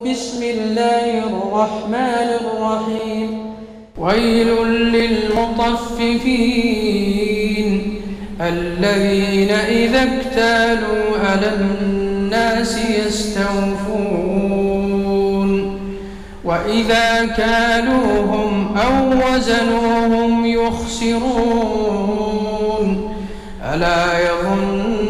بسم الله الرحمن الرحيم. ويل للمطففين الذين إذا اكتالوا على الناس يستوفون. وإذا كالوهم أو وزنوهم يخسرون. ألا يظن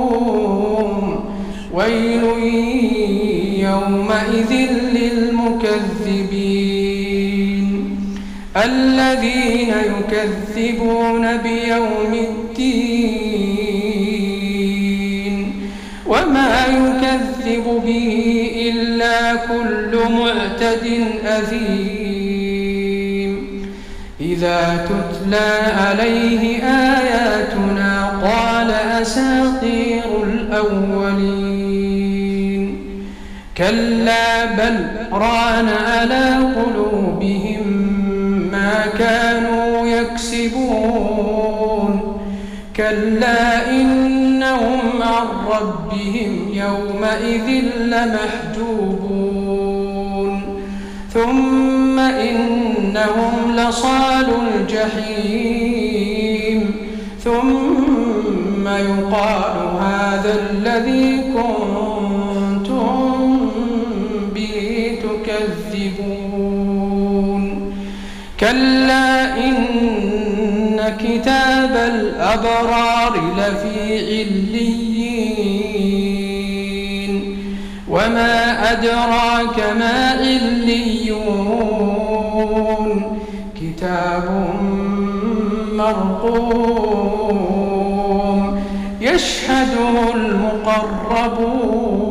ويل يومئذ للمكذبين. الذين يكذبون بيوم الدين. وما يكذب به إلا كل معتد أثيم. إذا تتلى عليه آياتنا قال أساطير الأولين. كلا بل ران على قلوبهم ما كانوا يكسبون. كلا إنهم عن ربهم يومئذ لمحجوبون. ثم إنهم لصال الجحيم. ثم يقال هذا الذي كلا إن كتاب الأبرار لفي عليين وما أدراك ما عليون كتاب مرقوم يشهده المقربون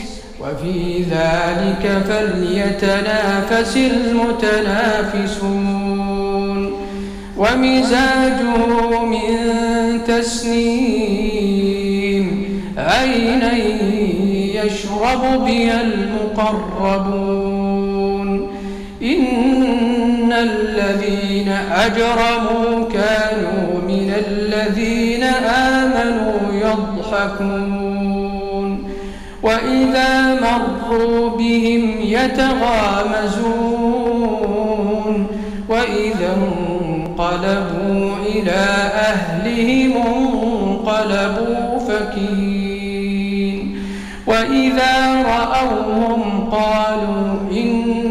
وفي ذلك فليتنافس المتنافسون. ومزاجه من تسنيم. عينا يشرب بها المقربون؟ إن الذين أجرموا كانوا من الذين آمنوا يضحكون. وإذا مروا بهم يتغامزون وإذا انقلبوا إلى أهلهم انقلبوا فكين وإذا رأوهم قالوا إن